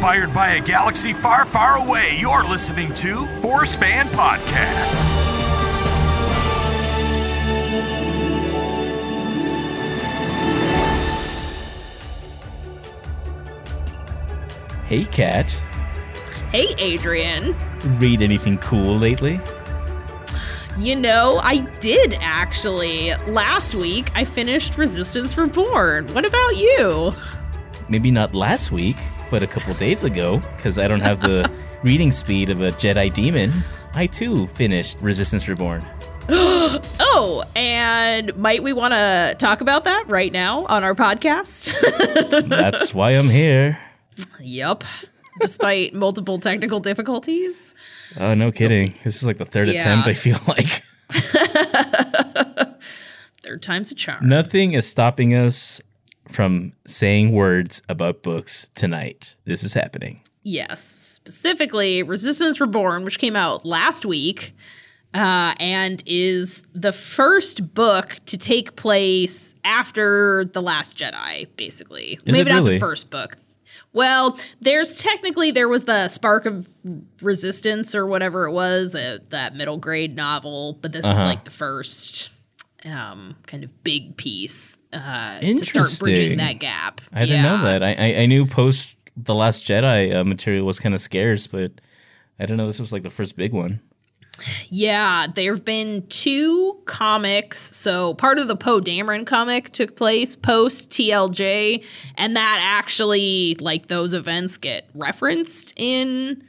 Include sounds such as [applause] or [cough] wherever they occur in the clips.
inspired by a galaxy far, far away. You're listening to Force Fan Podcast. Hey, Kat. Hey, Adrian. Read anything cool lately? You know, I did actually. Last week, I finished Resistance Reborn. What about you? Maybe not last week, but a couple days ago, because I don't have the [laughs] reading speed of a Jedi demon. I too finished Resistance Reborn. [gasps] oh, and might we want to talk about that right now on our podcast? [laughs] That's why I'm here. Yep. Despite multiple technical difficulties. Oh, no kidding. This is like the third Yeah. attempt, I feel like. [laughs] Third time's a charm. Nothing is stopping us from saying words about books tonight. This is happening. Yes, specifically Resistance Reborn, which came out last week, uh, and is the first book to take place after The Last Jedi, basically. Is Maybe it not the first book. Well, there's technically there was the Spark of Resistance or whatever it was, uh, that middle grade novel, but this is Uh-huh. like the first um, kind of big piece uh, to start bridging that gap. I didn't know that. I, I, I knew post The Last Jedi uh, material was kind of scarce, but I didn't know this was like the first big one. Yeah, there have been two comics. So part of the Poe Dameron comic took place post TLJ, and that actually, like, those events get referenced in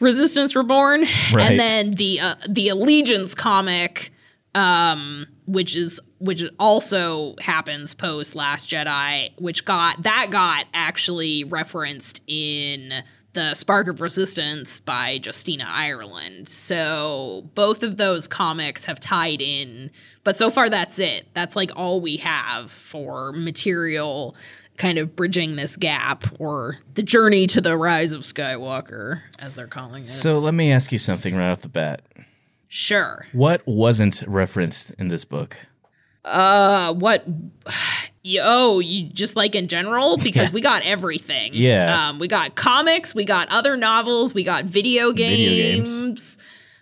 Resistance Reborn, Right. and then the uh, the Allegiance comic, um, which is which also happens post Last Jedi, which got that got actually referenced in the Spark of Resistance by Justina Ireland. So both of those comics have tied in, but so far that's it. That's like all we have for material kind of bridging this gap or the journey to the rise of Skywalker as they're calling it. So let me ask you something right off the bat. Sure. What wasn't referenced in this book? Uh, what? [sighs] Oh, you just like in general [laughs] because we got everything. Yeah. Um, we got comics, we got other novels, we got video games. games.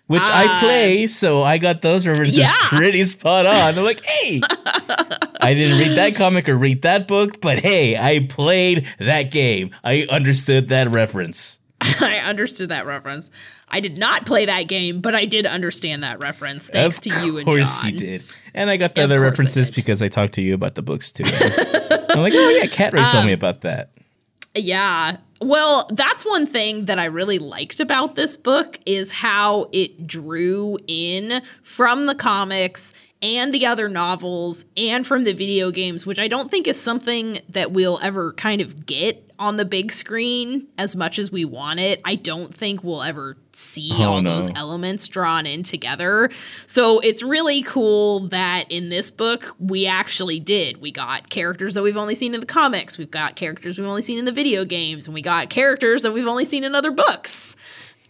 Which I play, so I got those references Yeah. [laughs] pretty spot on. I'm like, hey, [laughs] I didn't read that comic or read that book, but hey, I played that game. I understood that reference. [laughs] I understood that reference. I did not play that game, but I did understand that reference. Thanks of to you and course John. you did. And I got the Of other course I references because I talked to you about the books too. [laughs] I'm like, oh yeah, Kat Ray Um, told me about that. Yeah. Well, that's one thing that I really liked about this book is how it drew in from the comics and the other novels and from the video games, which I don't think is something that we'll ever kind of get on the big screen as much as we want it. I don't think we'll ever see Oh, all no. those elements drawn in together. So it's really cool that in this book we actually did. We got characters that we've only seen in the comics, we've got characters we've only seen in the video games, and we got characters that we've only seen in other books.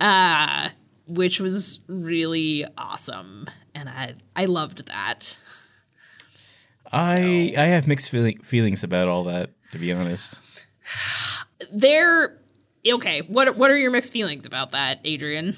Uh which was really awesome. And I I loved that. I I have mixed feeling, feelings about all that, to be honest. There okay, what what are your mixed feelings about that, Adrian?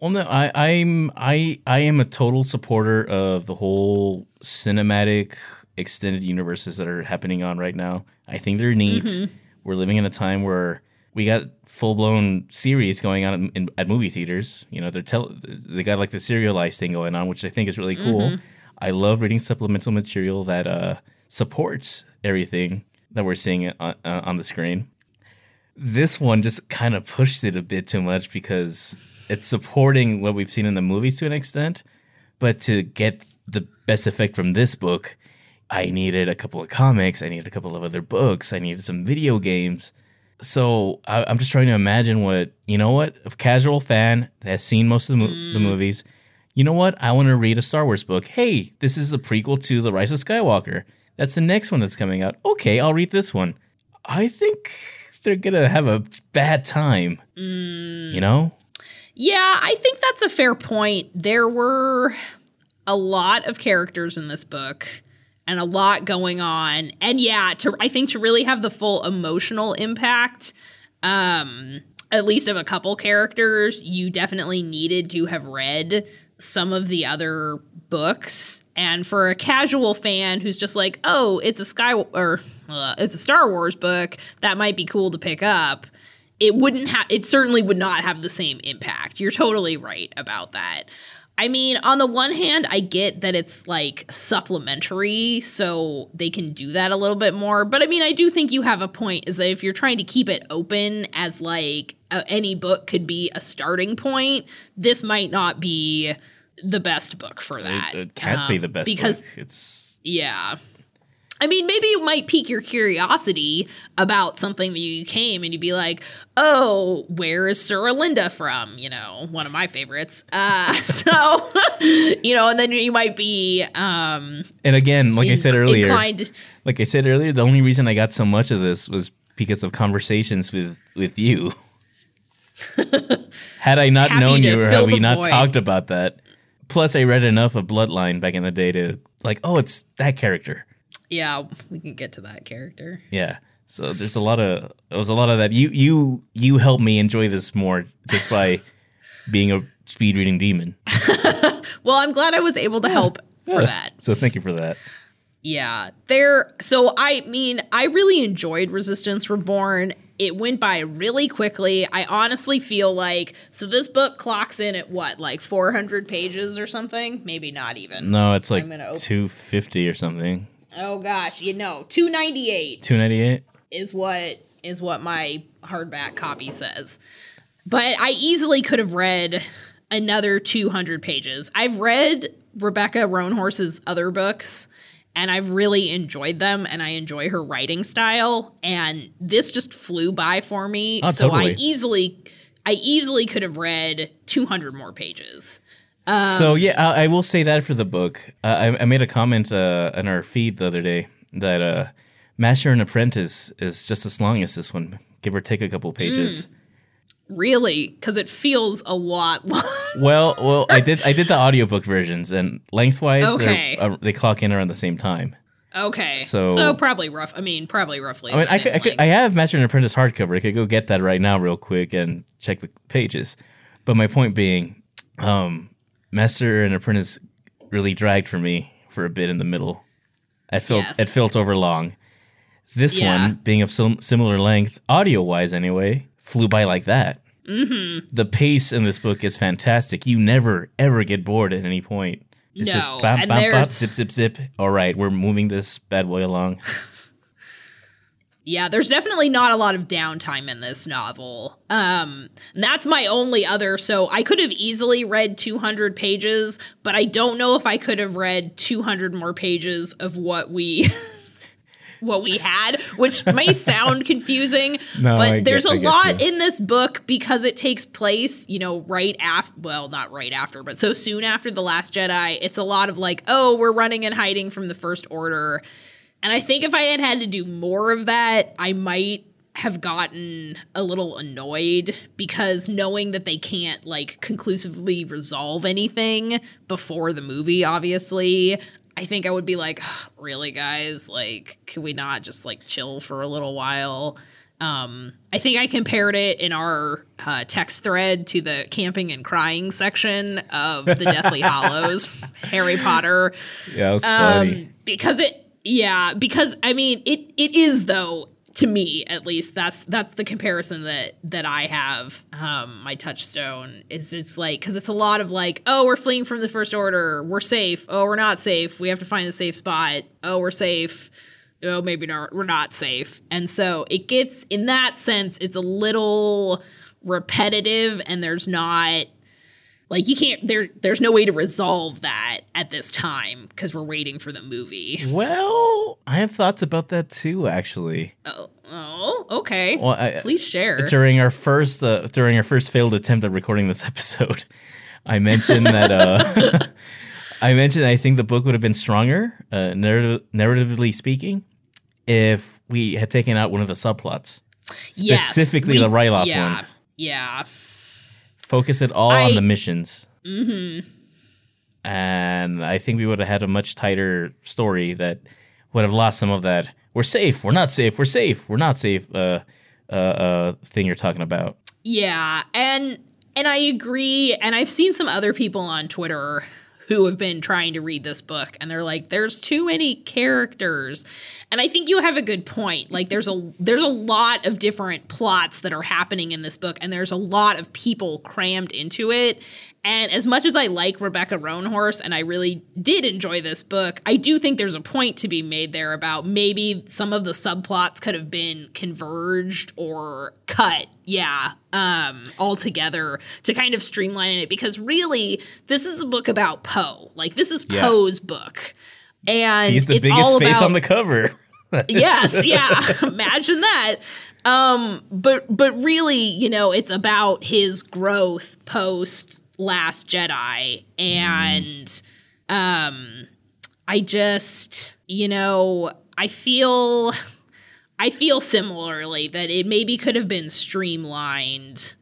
Well, no, I, I'm I I am a total supporter of the whole cinematic extended universes that are happening on right now. I think they're neat. Mm-hmm. We're living in a time where we got full blown series going on in, in, at movie theaters. You know, they're tell they got like the serialized thing going on, which I think is really cool. Mm-hmm. I love reading supplemental material that uh, supports everything that we're seeing on, uh, on the screen this one just kind of pushed it a bit too much because it's supporting what we've seen in the movies to an extent, but to get the best effect from this book, I needed a couple of comics, I needed a couple of other books, I needed some video games. So I, I'm just trying to imagine what you know. What a casual fan that has seen most of the, mo- the movies. You know what? I want to read a Star Wars book. Hey, this is a prequel to The Rise of Skywalker. That's the next one that's coming out. Okay, I'll read this one. I think they're gonna have a bad time. You know? Yeah, I think that's a fair point. There were a lot of characters in this book and a lot going on. And yeah, to I think to really have the full emotional impact um, at least of a couple characters, you definitely needed to have read some of the other books. And for a casual fan who's just like, oh, it's a Sky or uh, it's a Star Wars book, that might be cool to pick up. It wouldn't have. It certainly would not have the same impact. You're totally right about that. I mean, on the one hand, I get that it's like supplementary, so they can do that a little bit more. But I mean, I do think you have a point is that if you're trying to keep it open as like any book could be a starting point, this might not be the best book for that. It, it can't be Um, the best because book. It's yeah. I mean, maybe it might pique your curiosity about something that you came and you'd be like, oh, where is Suralinda from? You know, one of my favorites. Uh, [laughs] so, [laughs] you know, and then you might be um, and again, like I said earlier, inclined. like I said earlier, the only reason I got so much of this was because of conversations with with you. [laughs] had I not Happy known you, or had we the not void. talked about that, plus I read enough of Bloodline back in the day to like, oh, it's that character. Yeah, we can get to that character. Yeah. So there's a lot of it was a lot of that. You you you helped me enjoy this more just by [laughs] being a speed reading demon. [laughs] Well, I'm glad I was able to help for that. So thank you for that. Yeah, there. So I mean, I really enjoyed Resistance Reborn. It went by really quickly. I honestly feel like so this book clocks in at what, like 400 pages or something? Maybe not even. No, it's like I'm gonna open- 250 or something. Oh gosh, you know, 298 298. is what is what my hardback copy says. But I easily could have read another 200 pages. I've read Rebecca Roanhorse's other books and I've really enjoyed them and I enjoy her writing style and this just flew by for me. Oh, so I easily I easily could have read 200 more pages. so yeah, I, I will say that for the book, uh, I, I made a comment uh, on our feed the other day that uh, Master and Apprentice is just as long as this one, give or take a couple pages. Really, cuz it feels a lot [laughs] Well, well, I did I did the audiobook versions, and lengthwise, Okay. uh, they clock in around the same time. Okay. So- so probably rough. I mean, probably roughly. I mean, I could, I, could. I have Master and Apprentice hardcover. I could go get that right now, real quick, and check the pages. But my point being, um, Master and Apprentice really dragged for me for a bit in the middle. I felt Yes. it felt over long. This Yeah. one, being of sim- similar length, audio wise anyway, flew by like that. Mm-hmm. The pace in this book is fantastic. You never ever get bored at any point. It's No, just bam, and bam, bam, zip, zip, zip. All right, we're moving this bad boy along. [laughs] Yeah, there's definitely not a lot of downtime in this novel. Um, that's my only other. So I could have easily read 200 pages, but I don't know if I could have read 200 more pages of what we. [laughs] What we had, which may sound confusing, [laughs] No, but I there's a get lot you. in this book because it takes place, you know, right after, well, not right after, but so soon after The Last Jedi. It's a lot of like, oh, we're running and hiding from the First Order. And I think if I had had to do more of that, I might have gotten a little annoyed because knowing that they can't like conclusively resolve anything before the movie, obviously, I think I would be like, [sighs] really, guys? Like, can we not just like chill for a little while? Um, I think I compared it in our uh, text thread to the camping and crying section of the Deathly [laughs] Hollows, Harry Potter Yeah, it was funny. um, because it yeah because i mean it it is though to me at least that's that's the comparison that that i have um my touchstone is it's like because it's a lot of like oh we're fleeing from the first order we're safe oh we're not safe we have to find a safe spot oh we're safe oh maybe not we're not safe. And so it gets in that sense it's a little repetitive and there's not like you can't there there's no way to resolve that at this time because we're waiting for the movie. Well, I have thoughts about that too, actually. oh oh okay. Well, I, please share. during our first uh, during our first failed attempt at recording this [laughs] episode, I mentioned that uh, [laughs] I mentioned I think the book would have been stronger, uh, narrative, narratively speaking, if we had taken out one of the subplots, Yes, specifically we- the Ryloth yeah one. yeah Focus it all I- on the missions. Mm-hmm. And I think we would have had a much tighter story that would have lost some of that. We're safe. We're not safe. We're safe. We're not safe. Uh, uh, uh, thing you're talking about. Yeah, and and I agree. And I've seen some other people on Twitter who have been trying to read this book and they're like there's too many characters. And i think you have a good point. Like there's a there's a lot of different plots that are happening in this book and there's a lot of people crammed into it and as much as I like Rebecca Roanhorse and I really did enjoy this book, I do think there's a point to be made there about maybe some of the subplots could have been converged or cut, yeah, um, altogether to kind of streamline it because really this is a book about Poe. Like this is Yeah. Poe's book. And He's the it's biggest all face about on the cover. [laughs] yes, yeah. [laughs] Imagine that. Um, but but really, you know, it's about his growth post Last Jedi, and um, I just, you know, I feel, I feel similarly that it maybe could have been streamlined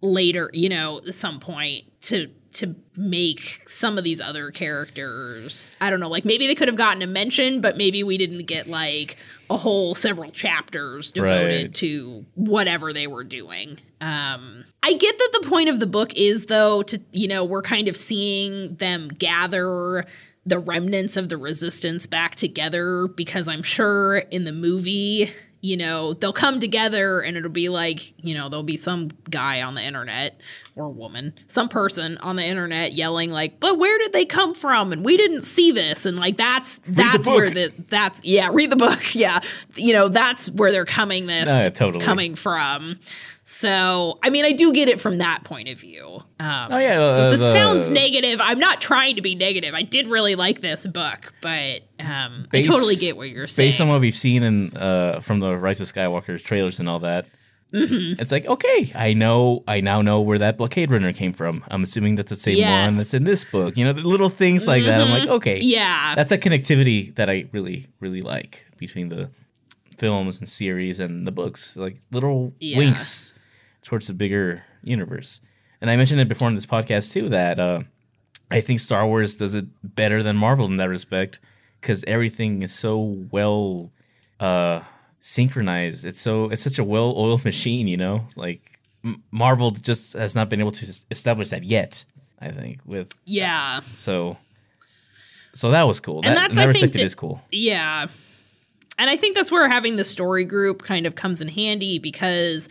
later, you know, at some point to to make some of these other characters I don't know, like maybe they could have gotten a mention, but maybe we didn't get like a whole several chapters devoted Right. to whatever they were doing. Um I get that the point of the book is though to you know, we're kind of seeing them gather the remnants of the resistance back together because I'm sure in the movie, you know, they'll come together and it'll be like, you know, there'll be some guy on the internet or woman, some person on the internet yelling like, "But where did they come from?" and we didn't see this and like that's that's where the that's yeah, read the book. [laughs] Yeah. You know, that's where they're coming this Yeah, totally. coming from. So, I mean, I do get it from that point of view. Um, Oh, yeah, So uh, if this the- sounds negative, I'm not trying to be negative. I did really like this book, but um, Based- I totally get what you're saying. Based on what we've seen in uh, from the Rise of Skywalker trailers and all that, Mm-hmm. it's like okay, I know, I now know where that blockade runner came from. I'm assuming that's the same Yes. Mm-hmm. one that's in this book. You know, the little things like that. I'm like, okay, yeah, that's a connectivity that I really, really like between the films and series and the books, like little Yeah. winks towards the bigger universe. And I mentioned it before in this podcast too that uh, I think Star Wars does it better than Marvel in that respect because everything is so well uh, synchronized. It's so it's such a well-oiled [laughs] machine, you know. Like M- Marvel just has not been able to establish that yet. I think with yeah, so. So that was cool. And that, that's, that I think, that- is cool. yeah. And I think that's where having the story group kind of comes in handy because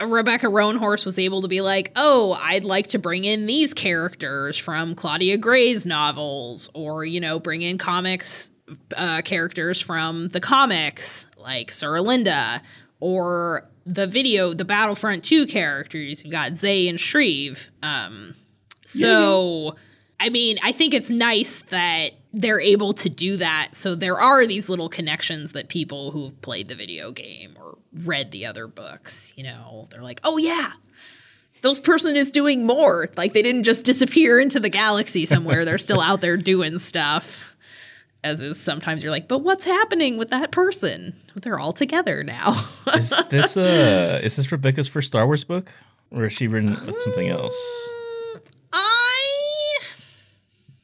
Rebecca Roanhorse was able to be like, oh, I'd like to bring in these characters from Claudia Gray's novels, or, you know, bring in comics uh, characters from the comics, like Suralinda, or the video, the Battlefront 2 characters. You've got Zay and Shriv. Um, so, I mean, I think it's nice that they're able to do that. So there are these little connections that people who've played the video game or read the other books, you know, they're like, oh yeah, those person is doing more. Like they didn't just disappear into the galaxy somewhere. they're still out there doing stuff. As is sometimes you're like, but what's happening with that person? They're all together now. Is this uh [laughs] is this Rebecca's first Star Wars book, or has she written something else?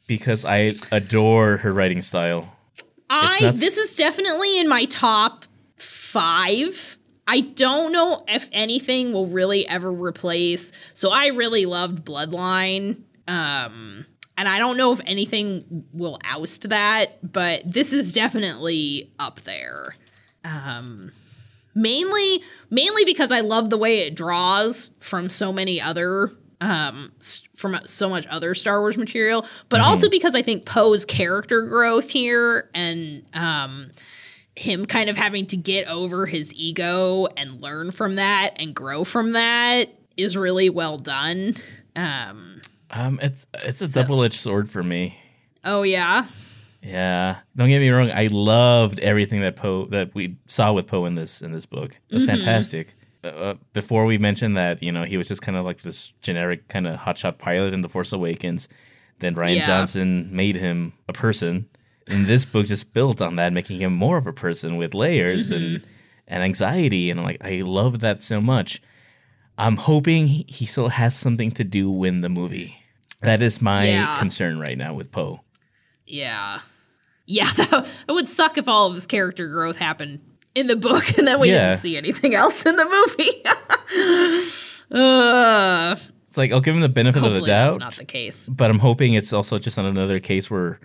Because I adore her writing style. I this is definitely in my top five. I don't know if anything will really ever replace. So I really loved Bloodline. Um and I don't know if anything will oust that, but this is definitely up there. Um mainly mainly because I love the way it draws from so many other um from so much other Star Wars material, but also because I think Poe's character growth here and um him kind of having to get over his ego and learn from that and grow from that is really well done. Um Um, it's it's a double edged sword for me. oh yeah. Yeah, don't get me wrong. I loved everything that Poe that we saw with Poe in this in this book. It was fantastic. Uh, Uh, before we mentioned that, you know, he was just kind of like this generic kind of hotshot pilot in The Force Awakens. Then Rian Yeah. Johnson made him a person, and this book just built on that, making him more of a person with layers and and anxiety. And I'm like, I love that so much. I'm hoping he still has something to do in the movie. That is my Yeah. concern right now with Poe. Yeah. Yeah, [laughs] that, it would suck if all of his character growth happened in the book, [laughs] and then we Yeah. didn't see anything else in the movie. [laughs] uh, It's like I'll give him the benefit of the doubt. that's not the case. but I'm hoping it's also just on another case where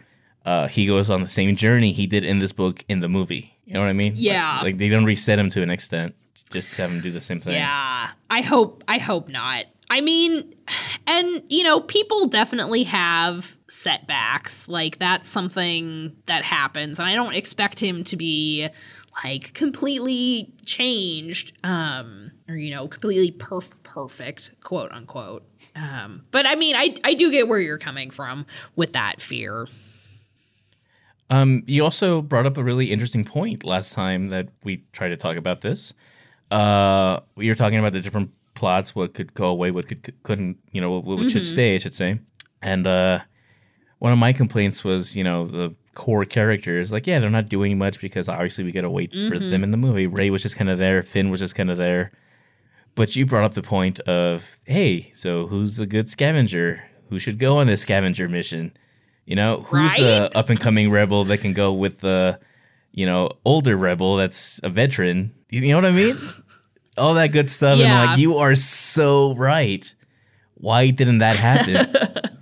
uh, he goes on the same journey he did in this book in the movie. You know what I mean? Like- Yeah. Like, they don't reset him to an extent, just have him do the same thing. Yeah, I hope I hope not. I mean, and you know, people definitely have setbacks. Like that's something that happens, and I don't expect him to be like completely changed um or you know, completely perf- perfect, quote unquote. Um but I mean, I I do get where you're coming from with that fear. Um, you also brought up a really interesting point last time that we tried to talk about this. Uh, we were talking about the different plots, what could go away, what could couldn't, you know, what, what should stay, I should say. And uh, one of my complaints was, you know, the core characters, like, yeah, they're not doing much because obviously we gotta wait for them mm-hmm. in the movie. Rey was just kind of there, Finn was just kind of there. But you brought up the point of, hey, so who's a good scavenger? Who should go on this scavenger mission? You know, who's a up and coming rebel that can go with the, you know, older rebel that's a veteran? You know what I mean? All that good stuff. And like, you are so right. Why didn't that happen? [laughs]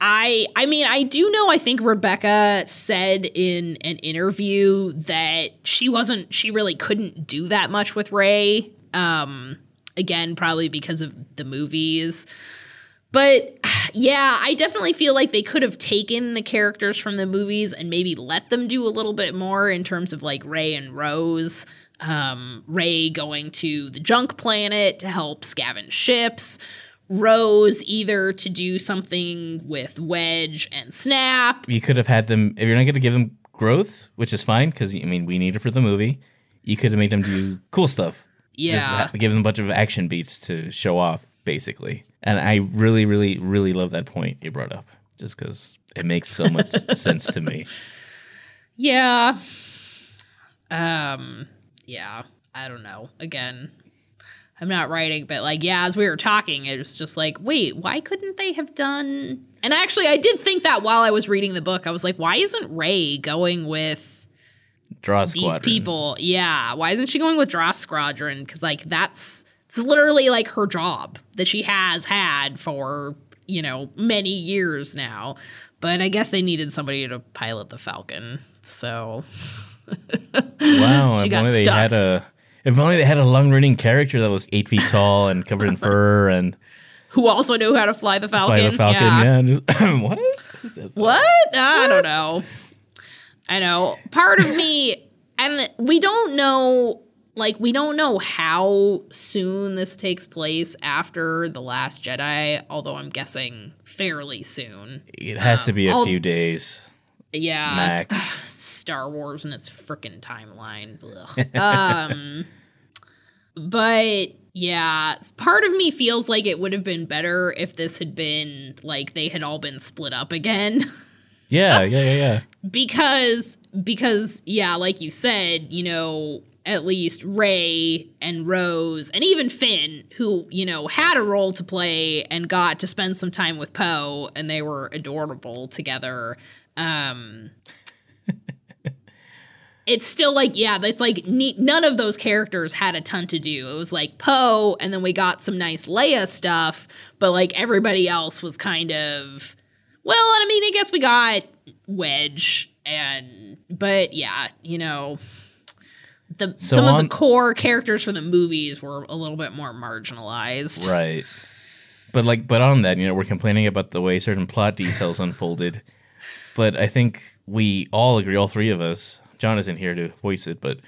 I I mean I do know I think Rebecca said in an interview that she wasn't she really couldn't do that much with Rey. Um again probably because of the movies. But [sighs] yeah, I definitely feel like they could have taken the characters from the movies and maybe let them do a little bit more in terms of like Rey and Rose. Um, Rey going to the junk planet to help scavenge ships. Rose either to do something with Wedge and Snap. you could have had them, if you're not going to give them growth, which is fine, because, I mean, we need it for the movie, you could have made them do cool stuff. Yeah. Just give them a bunch of action beats to show off, basically. And I really, really, really love that point you brought up, just because it makes so much [laughs] sense to me. Yeah. Um yeah, I don't know. Again, I'm not writing, but like yeah, as we were talking, it was just like, wait, why couldn't they have done And actually I did think that while I was reading the book. I was like, why isn't Rey going with Draw these Squadron. people? Yeah, why isn't she going with Draw Squadron cuz like that's it's literally like her job that she has had for, you know, many years now. But I guess they needed somebody to pilot the Falcon. So [laughs] Wow, if got only they stuck. had a. If only they had a long-running character that was eight feet tall and covered in fur and [laughs] who also knew how to fly the Falcon. fly the Falcon. Yeah, just, [coughs] what? It- What? Ah, I don't know. I know. Part of me, and we don't know, like, we don't know how soon this takes place after The Last Jedi, although I'm guessing fairly soon. It has to be a I'll- few days Yeah. max. [laughs] Star Wars and its freaking timeline. Um, [laughs] but yeah, part of me feels like it would have been better if this had been like they had all been split up again. [laughs] yeah, yeah, yeah, yeah. because because yeah, like you said, you know, at least Rey and Rose and even Finn, who you know had a role to play and got to spend some time with Poe, and they were adorable together. Um, it's still like yeah, that's like ne- none of those characters had a ton to do. It was like Poe, and then we got some nice Leia stuff, but like everybody else was kind of well, I mean, I guess we got Wedge and but yeah, you know, the So some of the core characters for the movies were a little bit more marginalized. Right. But like, but on that, you know, we're complaining about the way certain plot details unfolded. But I think we all agree, all three of us. John isn't here to voice it, but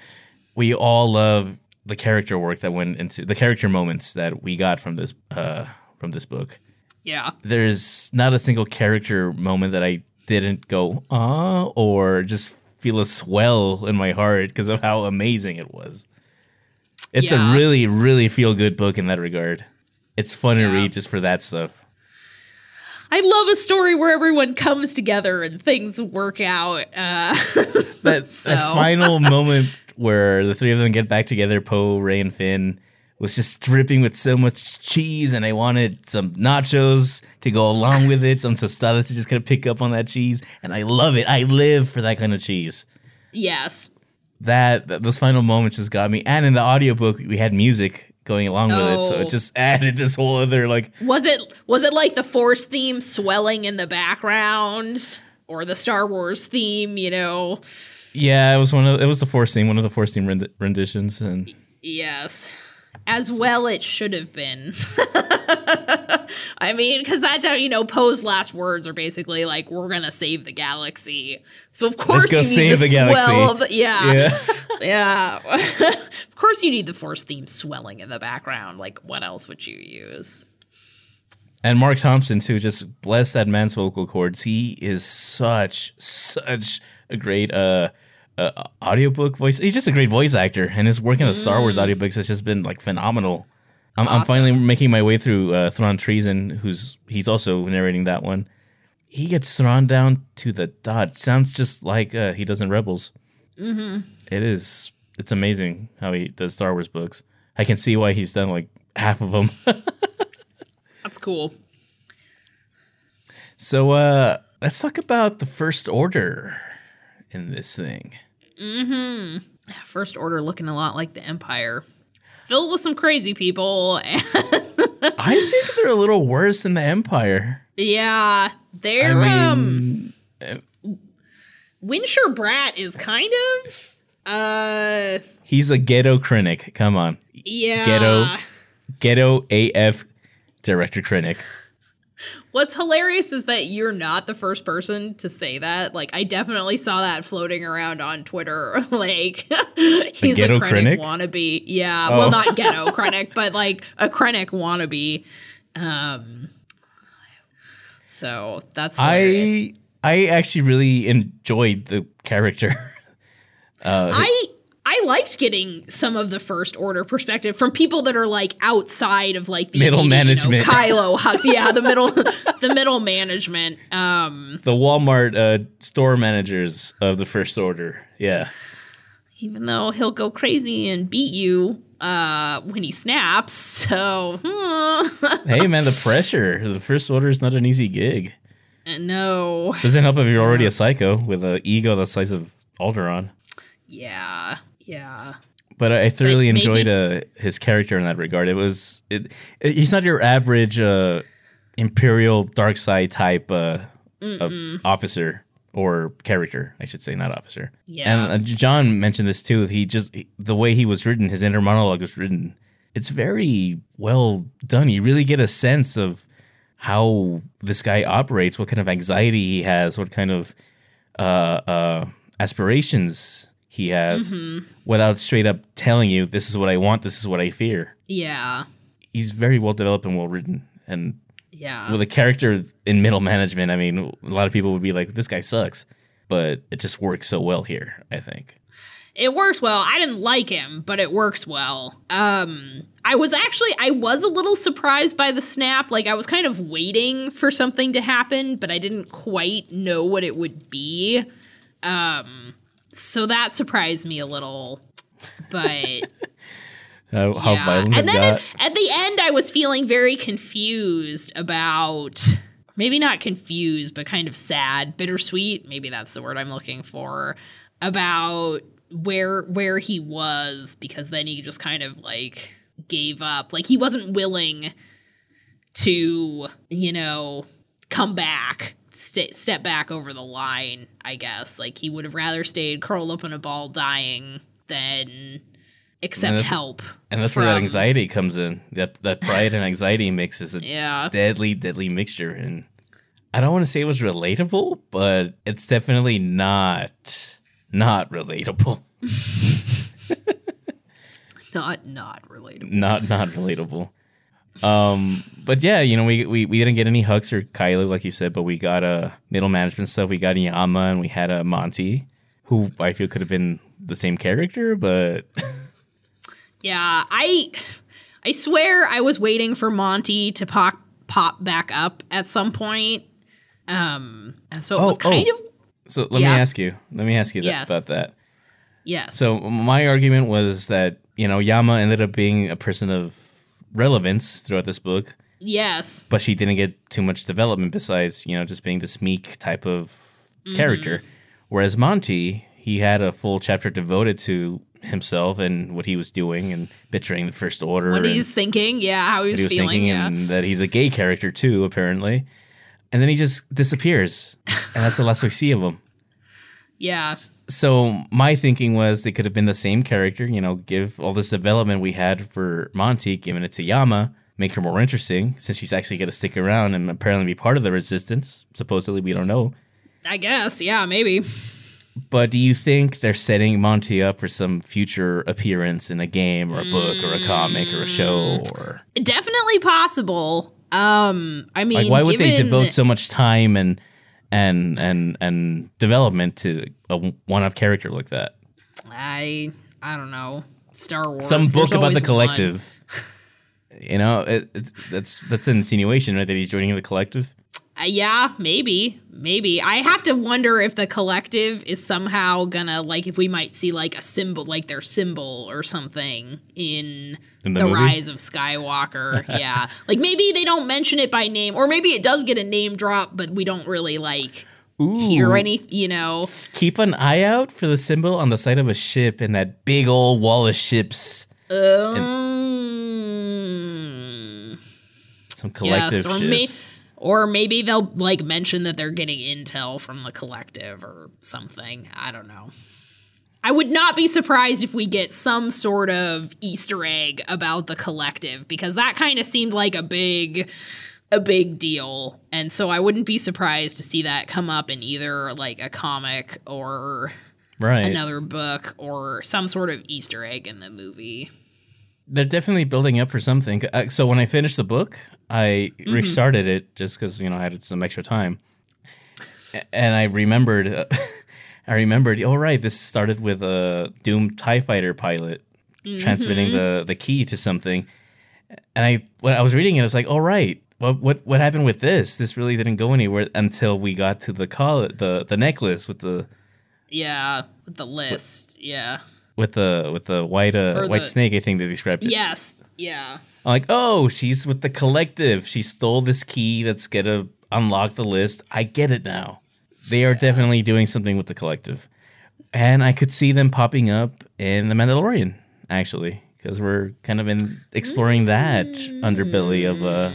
we all love the character work that went into the character moments that we got from this uh, from this book. Yeah. There's not a single character moment that I didn't go ah or just feel a swell in my heart because of how amazing it was. It's Yeah. a really, really feel good book in that regard. It's fun Yeah. to read just for that stuff. I love a story where everyone comes together and things work out. Uh, [laughs] That, So- that final [laughs] moment where the three of them get back together, Poe, Rey, and Finn, was just dripping with so much cheese, and I wanted some nachos to go along with it, some tostadas to just kind of pick up on that cheese, and I love it. I live for that kind of cheese. Yes. that, that those final moments just got me. And in the audiobook, we had music going along with it, so Oh. it just [laughs] added this whole other like Was it was it like the Force theme swelling in the background or the Star Wars theme? You know. yeah, it was one of it was the Force theme, one of the Force theme rend- renditions, and Yes. As well, it should have been. [laughs] I mean, because that's how, you know, Poe's last words are basically like, we're going to save the galaxy. So, of course, you need the, the galaxy. swell the. Yeah. yeah. [laughs] Yeah. [laughs] of course, you need the Force theme swelling in the background. Like, what else would you use? And Marc Thompson too, just bless that man's vocal cords. He is such such a great uh, uh audiobook voice. He's just a great voice actor, and his work in the Star Wars audiobooks has just been like phenomenal. I'm, I'm finally making my way through uh, Thrawn Treason, who's he's also narrating that one. He gets Thrawn down to the dot. Sounds just like uh, he does in Rebels. Mm-hmm. is. It's amazing how he does Star Wars books. I can see why he's done like half of them. [laughs] That's cool. So uh let's talk about the first order in this thing. Mm-hmm. First Order looking a lot like the Empire. Filled with some crazy people. [laughs] I think they're a little worse than the Empire. yeah. They're, I um. mean, Winshur Bratt is kind of. Uh. he's a ghetto Krennic. Come on. Yeah. Ghetto. Ghetto AF director Krennic. What's hilarious is that you're not the first person to say that. Like, I definitely saw that floating around on Twitter. [laughs] like, he's a critic? Krennic wannabe. Yeah, Oh. well, not ghetto [laughs] Krennic, but like a Krennic wannabe. Um, so that's hilarious. I I actually really enjoyed the character. [laughs] I I liked getting some of the first order perspective from people that are like outside of like the Middle immediate, you know, management. Kylo [laughs] Hux, yeah, the middle, the middle management. Um, the Walmart uh, store managers of the First Order. Yeah. even though he'll go crazy and beat you uh, when he snaps. So hmm, hey man, [laughs] the pressure. The First Order is not an easy gig. no, Doesn't help if you're already a psycho with an ego the size of Alderaan. yeah, yeah, But I thoroughly maybe- enjoyed uh, his character in that regard. It was it, it- he's not your average uh, imperial dark side type uh, of officer or character, I should say, not officer. Yeah. And uh, John mentioned this too. He just the way he was written, his inner monologue was written. It's very well done. You really get a sense of how this guy operates, what kind of anxiety he has, what kind of uh, uh, aspirations he has, without straight up telling you, "This is what I want. This is what I fear." yeah, He's very well developed and well written, and yeah. with a character in middle management, I mean, a lot of people would be like, "This guy sucks," but it just works so well here. I think. it works well. I didn't like him, but it works well. Um, I was actually I was a little surprised by the snap. Like I was kind of waiting for something to happen, but I didn't quite know what it would be. Um, so that surprised me a little. But [laughs] How, how yeah. violent and then at, at the end, I was feeling very confused about. Maybe not confused, but kind of sad, bittersweet. Maybe that's the word I'm looking for. About where where he was, because then he just kind of like gave up. Like he wasn't willing to, you know, come back, st- step back over the line. I guess like he would have rather stayed curled up in a ball, dying than accept that's- help. And that's where that anxiety comes in. That that pride and anxiety mix is a Yeah. deadly, deadly mixture. And I don't want to say it was relatable, but it's definitely not not relatable. [laughs] Not not relatable. Not not relatable. Um, but yeah, you know, we, we we didn't get any Hux or Kylo, like you said, but we got a uh, middle management stuff. We got Yama and we had a uh, Monty, who I feel could have been the same character, but [laughs] Yeah, I I swear I was waiting for Monty to pop pop back up at some point. Um and so it Oh, was kind oh. of so let Yeah. me ask you. Let me ask you that, Yes. about that. yes. So my argument was that you know Yama ended up being a person of relevance throughout this book, yes. but she didn't get too much development besides you know just being this meek type of mm-hmm. character. Whereas Monty, he had a full chapter devoted to himself and what he was doing and betraying the First Order. What he was thinking, yeah, how he was, he was feeling, yeah. and that he's a gay character too, apparently. And then he just disappears, [laughs] and that's the last we see of him. Yeah. So my thinking was they could have been the same character, you know, give all this development we had for Monty, giving it to Yama, make her more interesting, since she's actually going to stick around and apparently be part of the resistance. Supposedly, we don't know. I guess, yeah, maybe. But do you think they're setting Monty up for some future appearance in a game or a book or a comic or a show or Definitely possible. Um, I mean, like why would they devote so much time and and and and development to a one-off character like that? I I don't know. Star Wars. Some book about the collective. [laughs] You know, it, it's that's that's an insinuation, right? That he's joining the collective. Uh, yeah, maybe, maybe. I have to wonder if the collective is somehow gonna like if we might see like a symbol, like their symbol or something in. In the the, rise of Skywalker, [laughs] yeah. Like maybe they don't mention it by name, or maybe it does get a name drop, but we don't really like hear any, you know. Keep an eye out for the symbol on the side of a ship and that big old wall of ships. Um, Some collective yes, ships. may, or maybe they'll like mention that they're getting intel from the collective or something. I don't know. I would not be surprised if we get some sort of Easter egg about the collective because that kind of seemed like a big a big deal. And so I wouldn't be surprised to see that come up in either like a comic or right. another book or some sort of Easter egg in the movie. They're definitely building up for something. Uh, So when I finished the book, I Mm-hmm. restarted it just because you know I had some extra time, and I remembered. Uh, [laughs] I remembered. Oh right, this started with a doomed Tie Fighter pilot transmitting Mm-hmm. the the key to something, and I when I was reading it, I was like, "Oh right, what what what happened with this? This really didn't go anywhere until we got to the call the the necklace with the Yeah, with the list. Yeah. With the with the white uh, Or white the- snake. I think they described it. Yes. Yeah. I'm like, oh, she's with the collective. She stole this key that's gonna unlock the list. I get it now. They are definitely doing something with the collective, and I could see them popping up in the Mandalorian actually, because we're kind of in exploring that underbelly of uh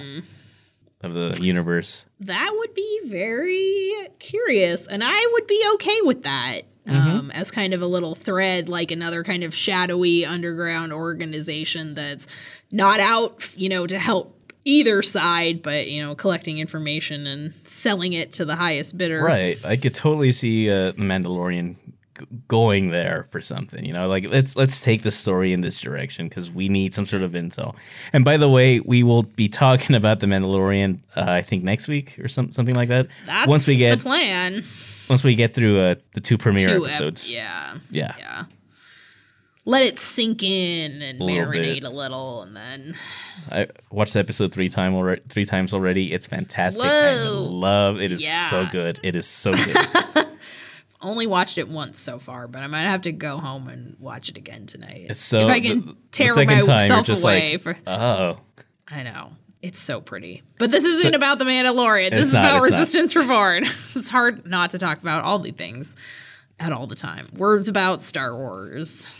of the universe. That would be very curious, and I would be okay with that. Um, as kind of a little thread, like another kind of shadowy underground organization that's not out, you know, to help either side, but you know, collecting information and selling it to the highest bidder. Right. I could totally see uh, Mandalorian g- going there for something. You know, like let's let's take the story in this direction because we need some sort of intel. And by the way, we will be talking [laughs] about the Mandalorian. Uh, I think next week or some something like that. That's once we get the plan. Once we get through uh, the two premiere Two ep- episodes. yeah. yeah. Yeah. Let it sink in and A marinate a little, and then I watched the episode three time already. Three times already. It's fantastic. I love it. Is so good. It is so [laughs] good. only watched it once so far, but I might have to go home and watch it again tonight. It's so if I can the- the tear you're myself away like, for oh. I know. It's so pretty. But this isn't about the Mandalorian. This is not, about it's not. Resistance Reborn. [laughs] it's hard not to talk about all the things at all the time. Words about Star Wars.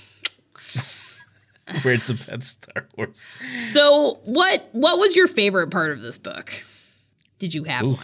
[laughs] Words about Star Wars. So what what was your favorite part of this book? Did you have one?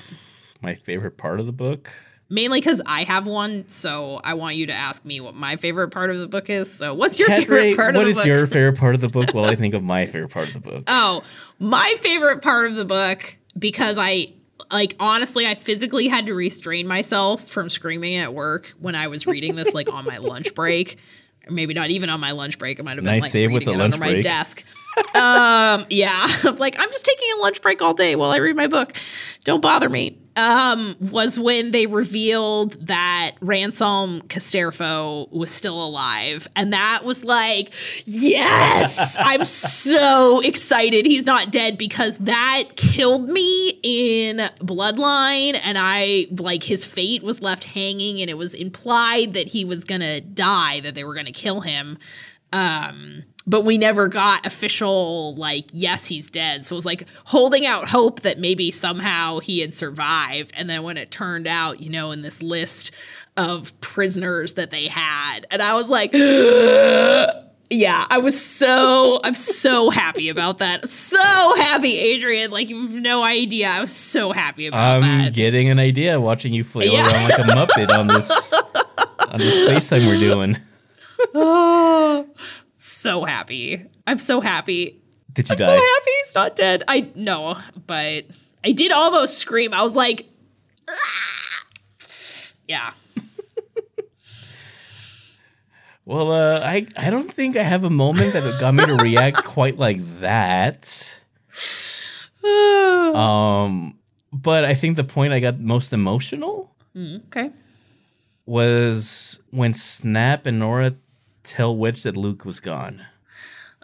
My favorite part of the book. Mainly because I have one, so I want you to ask me what my favorite part of the book is. So what's your Kat favorite Ray, part of the book? What is your [laughs] favorite part of the book? Well, I think of my favorite part of the book. Oh, my favorite part of the book because I like honestly I physically had to restrain myself from screaming at work when I was reading this like on my lunch [laughs] break. Or maybe not even on my lunch break. It might have been Nice like save with the lunch under my desk. um, yeah, [laughs] like I'm just taking a lunch break all day while I read my book. Don't bother me. Um, was when they revealed that Ransom Casterfo was still alive, and that was like, yes, [laughs] I'm so excited he's not dead because that killed me in Bloodline, and I like his fate was left hanging, and it was implied that he was gonna die, that they were gonna kill him. Um, but we never got official like yes he's dead. So it was like holding out hope that maybe somehow he had survived. And then when it turned out you know in this list of prisoners that they had and i was like [gasps] yeah i was so i'm so happy about that. So happy adrian. Like you have no idea. I was so happy about I'm that. getting an idea watching you flail Yeah. around like a muppet on this on this [laughs] FaceTime we're doing. [laughs] [laughs] [sighs] so happy i'm so happy Did you die? so happy he's not dead. I know, but I did almost scream. I was like, "Ah!" yeah. [laughs] Well, uh, I I don't think I have a moment that got me to react [laughs] quite like that. [sighs] Um, but I think the point I got most emotional Okay. was when Snap and Nora tell Wedge that Luke was gone.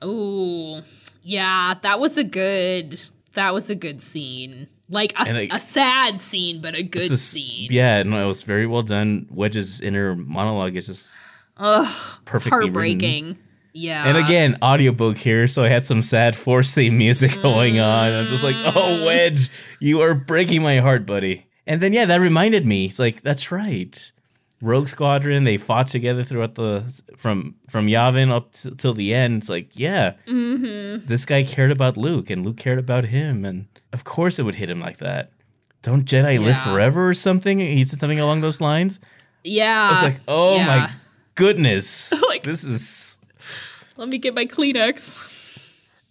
Oh, yeah. That was a good. That was a good scene. Like a, And I- a sad scene, but a good a scene. Yeah, no, it was very well done. Wedge's inner monologue is just Ugh, perfectly written. heartbreaking. Yeah. And again, audiobook here, so I had some sad force theme music [laughs] going on. I'm just like, mm. oh, Wedge, you are breaking my heart, buddy. And then, yeah, that reminded me. It's like, that's right. Rogue Squadron, they fought together throughout the from from Yavin up t- till the end. It's like, yeah, mm-hmm. this guy cared about Luke, and Luke cared about him, and of course it would hit him like that. Don't Jedi live forever or something? He said something along those lines. yeah. I was like, oh yeah. my goodness, [laughs] Like- this is Let me get my Kleenex.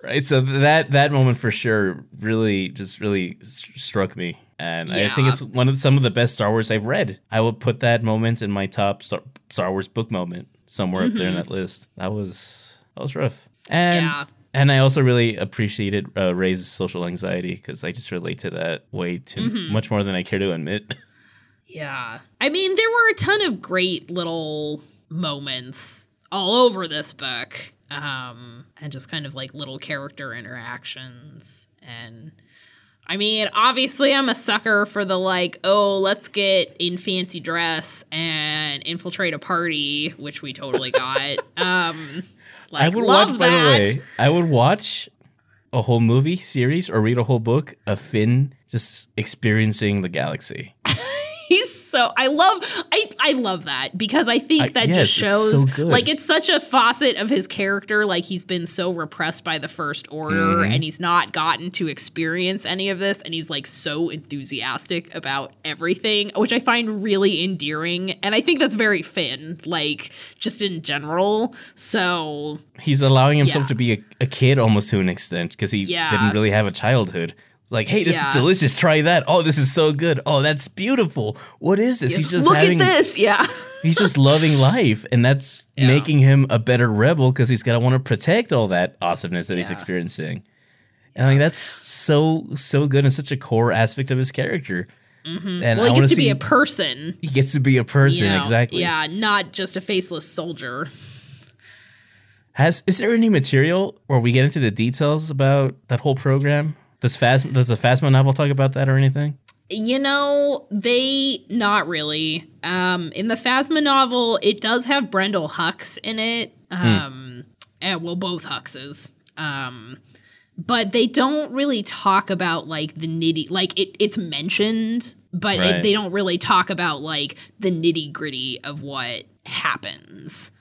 right so that that moment for sure really just really struck me and i think it's one of some of the best star wars i've read i will put that moment in my top star, star wars book moment somewhere up there in that list that was that was rough and Mm-hmm. Yeah. and i also really appreciated uh, Rey's social anxiety because i just relate to that way too Mm-hmm. much more than i care to admit [laughs] Yeah. I mean, there were a ton of great little moments all over this book. Um, and just kind of like little character interactions. And I mean, obviously, I'm a sucker for the like, oh, let's get in fancy dress and infiltrate a party, which we totally got. [laughs] um, like, i would love watch that. by the way i would watch a whole movie series or read a whole book of finn just experiencing the galaxy [laughs] he's so I love I I love that because I think I- that yes, just it's shows so good. like it's such a facet of his character like he's been so repressed by the first order Mm-hmm. and he's not gotten to experience any of this and he's like so enthusiastic about everything which I find really endearing and I think that's very Finn like just in general so he's allowing himself Yeah. to be a, a kid almost to an extent because he Yeah. didn't really have a childhood. Like, hey, this Yeah. is delicious. Try that. Oh, this is so good. Oh, that's beautiful. What is this? He's just look having. at this yeah [laughs] He's just loving life, and that's Yeah. making him a better rebel because he's gonna want to protect all that awesomeness that he's experiencing. And I mean, that's so so good and such a core aspect of his character. Mm-hmm. And well I he gets to see be a person he gets to be a person you know? exactly. yeah not just a faceless soldier Has is there any material where we get into the details about that whole program? Does Phasma does the Phasma novel talk about that or anything? You know, they not really. Um, in the Phasma novel, it does have Brendol Hux in it. Um, and well, both Huxes. Um, but they don't really talk about like the nitty. Like it, it's mentioned, but Right. it, they don't really talk about like the nitty gritty of what happens.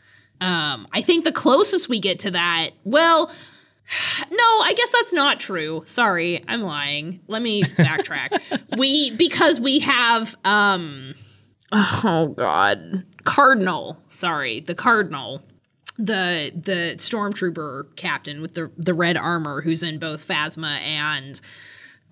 Um, I think the closest we get to that, well, no, I guess that's not true. Sorry, I'm lying. Let me backtrack. [laughs] we because we have um oh god, Cardinal. Sorry, the Cardinal. The the stormtrooper captain with the the red armor who's in both Phasma and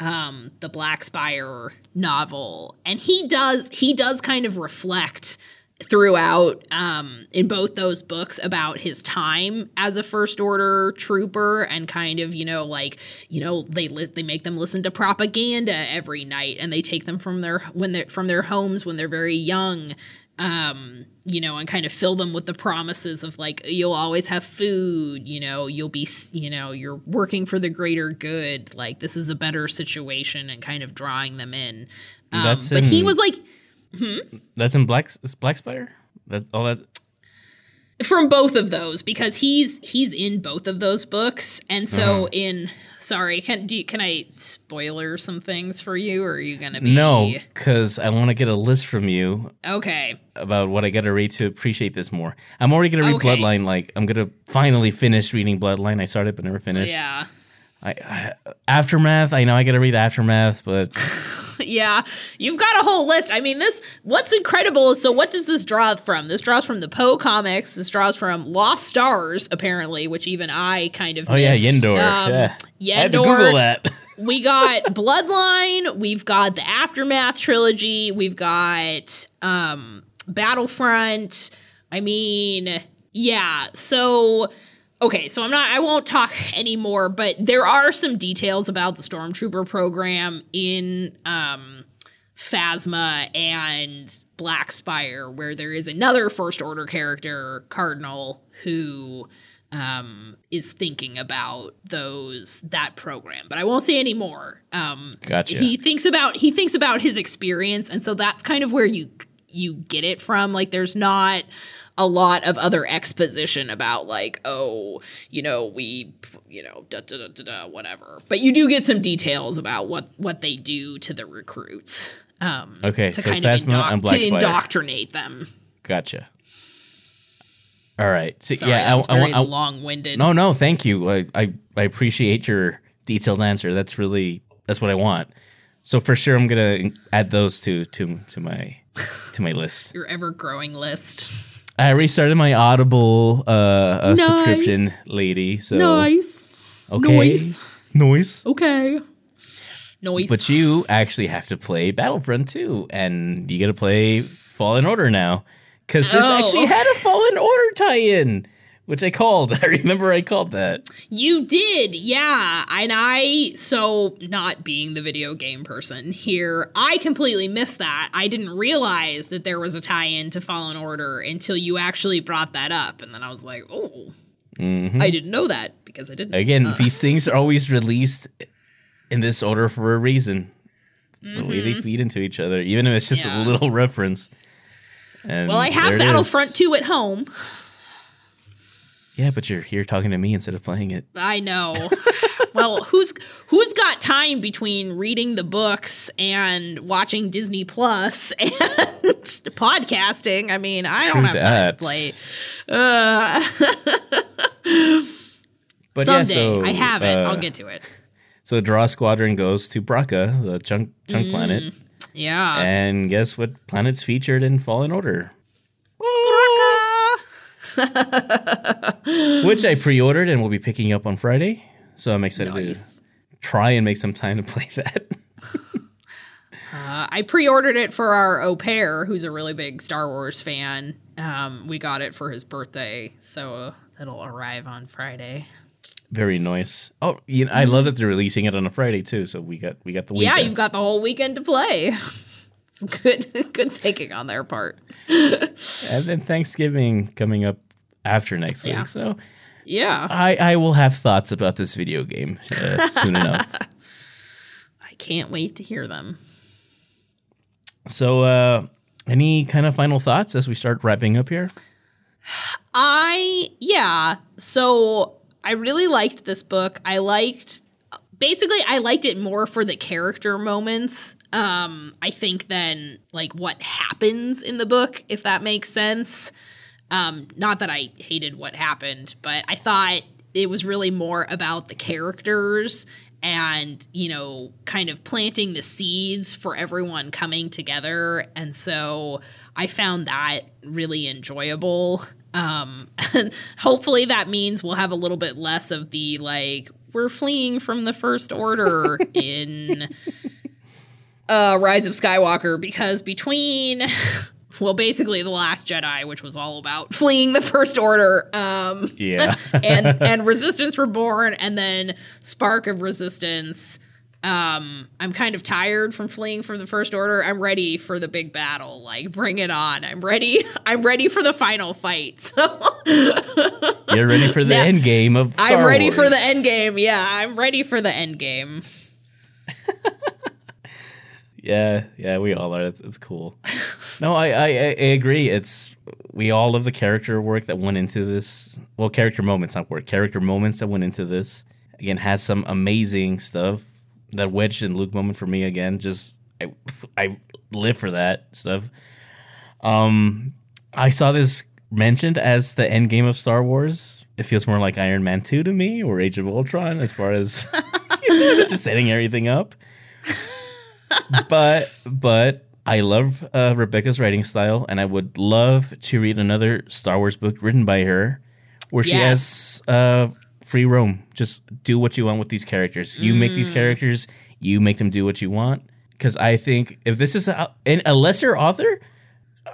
um the Black Spire novel. And he does he does kind of reflect throughout um, in both those books about his time as a first order trooper and kind of you know like you know they li- they make them listen to propaganda every night and they take them from their when they're from their homes when they're very young um you know and kind of fill them with the promises of like you'll always have food you know you'll be you know you're working for the greater good like this is a better situation and kind of drawing them in. Um, That's but he was like That's in Black is Black Spire? That all that from both of those because he's he's in both of those books and so Uh-huh. in sorry can do you, can i spoiler some things for you or are you gonna be No, because I want to get a list from you okay about what I got to read to appreciate this more. I'm already gonna read Okay. Bloodline. Like I'm gonna finally finish reading Bloodline. I started but never finished. yeah I, I, Aftermath. I know I gotta read Aftermath, but [laughs] yeah you've got a whole list i mean this what's incredible is so what does this draw from this draws from the poe comics this draws from lost stars apparently which even i kind of oh yeah. Yendor. Um, yeah, I had to Yendor. Google that. [laughs] we got Bloodline, we've got the Aftermath trilogy, we've got um Battlefront. I mean, yeah. So okay, so I'm not I won't talk anymore, but there are some details about the Stormtrooper program in um Phasma and Black Spire, where there is another First Order character, Cardinal, who um, is thinking about those that program. But I won't say any more. Um, Gotcha. He thinks about he thinks about his experience, and so that's kind of where you you get it from. Like, there's not a lot of other exposition about like, oh, you know, we, you know, da da da da da, whatever. But you do get some details about what what they do to the recruits. Um, Okay, to so kind of indo- and Black to indoctrinate them. Gotcha. All right. So, Sorry, yeah, I, I, very I, long-winded. No, no, thank you. I, I I appreciate your detailed answer. That's really that's what I want. So for sure, I'm gonna add those to to to my to my list. [laughs] Your ever-growing list. I restarted my Audible uh, uh Nice. subscription, lady. So Nice. okay, Nice. noise. Okay. Noise. But you actually have to play Battlefront 2, and you got to play Fallen Order now. Because this Oh, actually had a Fallen Order tie in, which I called. [laughs] I remember I called that. You did, yeah. And I, so not being the video game person here, I completely missed that. I didn't realize that there was a tie in to Fallen Order until you actually brought that up. And then I was like, oh, I didn't know that because I didn't. Again, these things are always released in this order for a reason. The way they feed into each other, even if it's just Mm-hmm. Yeah. a little reference. And well, I have Battlefront 2 at home. Yeah, but you're here talking to me instead of playing it. I know. [laughs] well, who's who's got time between reading the books and watching Disney Plus [laughs] and podcasting? I mean, I True don't have time that. to play. Uh, [laughs] But someday yeah, so I have it. uh, I'll get to it. So Draw Squadron goes to Bracca, the chunk chunk planet, Yeah. and guess what planet's featured in Fallen Order? [laughs] which I pre-ordered and will be picking up on Friday. So I'm excited Nice. to try and make some time to play that. [laughs] Uh, I pre-ordered it for our au pair, who's a really big Star Wars fan. Um, we got it for his birthday, so it'll arrive on Friday. Very nice. Oh, you know, I love that they're releasing it on a Friday too. So we got we got the weekend. Yeah, you've got the whole weekend to play. [laughs] It's good, good thinking on their part. and then Thanksgiving coming up after next Yeah. week. So Yeah, I I will have thoughts about this video game uh, soon [laughs] enough. I can't wait to hear them. So uh any kind of final thoughts as we start wrapping up here? I yeah. So I really liked this book. I liked basically I liked it more for the character moments. Um I think than like what happens in the book if that makes sense. Um not that I hated what happened, but I thought it was really more about the characters and you know kind of planting the seeds for everyone coming together. And so i found that really enjoyable. Um and [laughs] hopefully that means we'll have a little bit less of the like we're fleeing from the first order [laughs] in uh rise of skywalker because between [laughs] well basically the last jedi which was all about fleeing the first order um Yeah. [laughs] and and resistance reborn and then spark of resistance. Um i'm kind of tired from fleeing from the first order. I'm ready for the big battle. Like bring it on. I'm ready. [laughs] I'm ready for the final fight. [laughs] So You're ready for the Yeah. end game of Star i'm ready for the end game. Yeah i'm ready for the end game Yeah, yeah, we all are. It's, that's cool. [laughs] No, I, I I agree. It's we all love the character work that went into this. Well, character moments, not work. Character moments that went into this. Again, has some amazing stuff. That Wedge and Luke moment for me again. Just I I live for that stuff. Um, I saw this mentioned as the end game of Star Wars. It feels more like Iron Man two to me or Age of Ultron as far as [laughs] just setting everything up. But but I love uh, Rebecca's writing style, and I would love to read another Star Wars book written by her, where she Yes. has uh, free roam. Just do what you want with these characters. You make these characters. You make them do what you want. Because I think if this is a, a lesser author,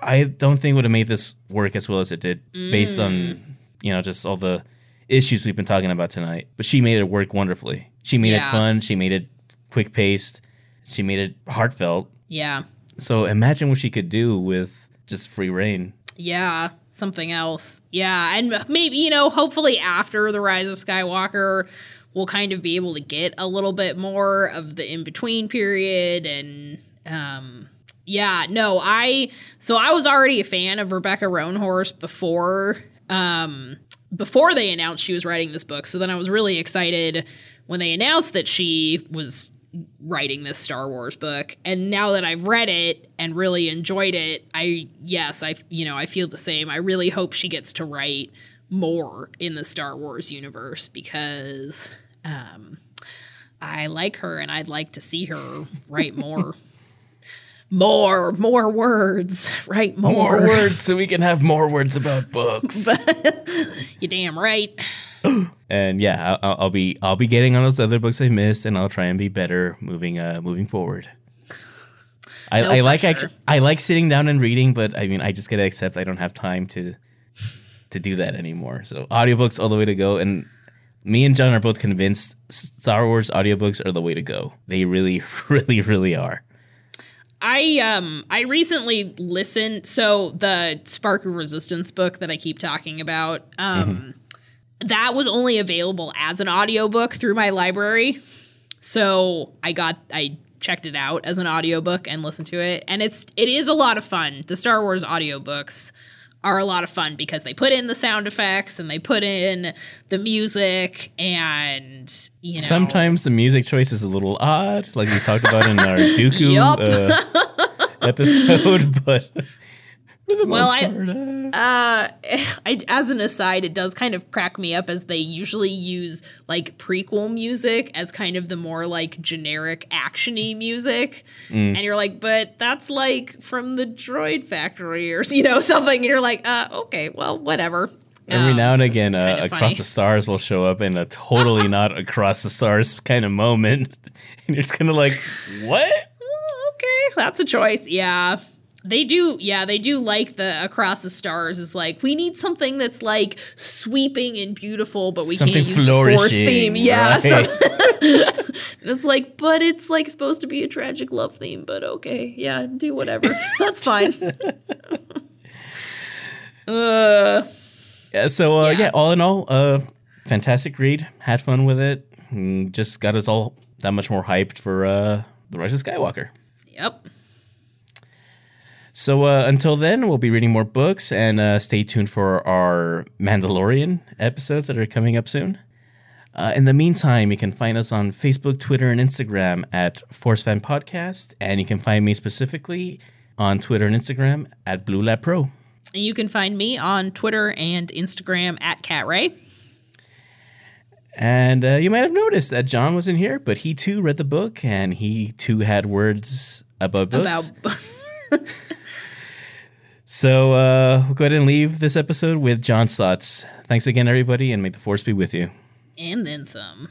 I don't think would have made this work as well as it did, based on you know just all the issues we've been talking about tonight. But she made it work wonderfully. She made it fun. She made it quick paced. She made it heartfelt. Yeah. So imagine what she could do with just free reign. Yeah, something else. Yeah, and maybe, you know, hopefully after The Rise of Skywalker, we'll kind of be able to get a little bit more of the in between period. And um, yeah, no, I, so I was already a fan of Rebecca Roanhorse before. Um, before they announced she was writing this book. So then I was really excited when they announced that she was writing this Star Wars book. And now that I've read it and really enjoyed it, I yes, I you know, I feel the same. I really hope she gets to write more in the Star Wars universe because um I like her and I'd like to see her write more. [laughs] more, more words. Write more. More words so we can have more words about books. [laughs] You damn right. [gasps] and yeah, I'll, I'll be I'll be getting on those other books I've missed, and I'll try and be better moving uh moving forward. I, No I like pressure. act- I like sitting down and reading, but I mean I just gotta accept I don't have time to to do that anymore. So audiobooks all the way to go, and me and John are both convinced Star Wars audiobooks are the way to go. They really, [laughs] really, really are. I um I recently listened so the Spark of Resistance book that I keep talking about um that was only available as an audiobook through my library. So I got I checked it out as an audiobook and listened to it and it's it is a lot of fun. The Star Wars audiobooks are a lot of fun because they put in the sound effects and they put in the music and you know Sometimes the music choice is a little odd, like we talked about in our [laughs] Dooku uh, episode, [laughs] but Well, I- uh, [laughs] I, as an aside, it does kind of crack me up as they usually use like prequel music as kind of the more like generic actiony music, Mm. and you're like, but that's like from the Droid Factory or [laughs] you know something. And you're like, uh, okay, well, whatever. Every Um, now and again, uh, Across funny. the Stars will show up in a totally not [laughs] Across the Stars kind of moment. And you're just kind of like, what? Oh, okay, that's a choice. Yeah. They do, yeah, they do like the Across the Stars is like, we need something that's like sweeping and beautiful, but we Something can't use the Force theme. Yeah. right? so- [laughs] it's like, but it's like supposed to be a tragic love theme, but okay. Yeah, do whatever. [laughs] that's fine. [laughs] uh, Yeah, so, uh, Yeah. yeah. all in all, uh, fantastic read. Had fun with it. and Just got us all that much more hyped for uh, The Rise of Skywalker. yep. So uh, until then, we'll be reading more books and uh, stay tuned for our Mandalorian episodes that are coming up soon. Uh, in the meantime, you can find us on Facebook, Twitter, and Instagram at Force Fan Podcast, and you can find me specifically on Twitter and Instagram at Blue Lab Pro. And you can find me on Twitter and Instagram at Kat Ray. And uh, you might have noticed that John wasn't here, but he too read the book, and he too had words about books. About [laughs] So uh, we'll go ahead and leave this episode with John's thoughts. Thanks again, everybody, and may the force be with you. and then some.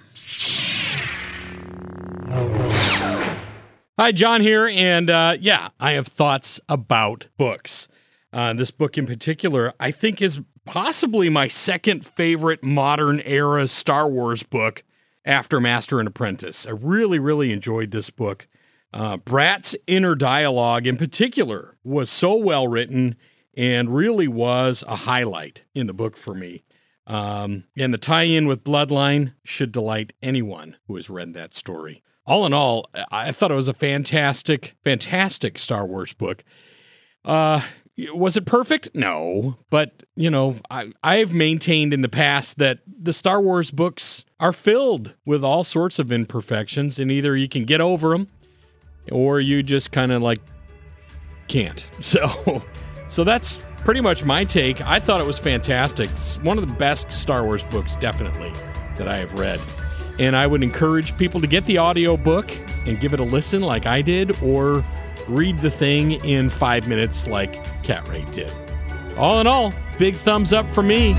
Hi, John here, and uh, yeah, I have thoughts about books. Uh, this book in particular, I think, is possibly my second favorite modern era Star Wars book after Master and Apprentice. I really, really enjoyed this book. Uh, Bratt's inner dialogue, in particular, was so well written and really was a highlight in the book for me. Um, and the tie in with Bloodline should delight anyone who has read that story. All in all, I thought it was a fantastic, fantastic Star Wars book. Uh, was it perfect? No, but you know, I I've maintained in the past that the Star Wars books are filled with all sorts of imperfections, and either you can get over them, or you just kind of like can't. [laughs] So, so that's pretty much my take. I thought it was fantastic. It's one of the best Star Wars books, definitely, that I have read. And I would encourage people to get the audio book and give it a listen like I did, or read the thing in five minutes like Kat Ray did. All in all, big thumbs up for me.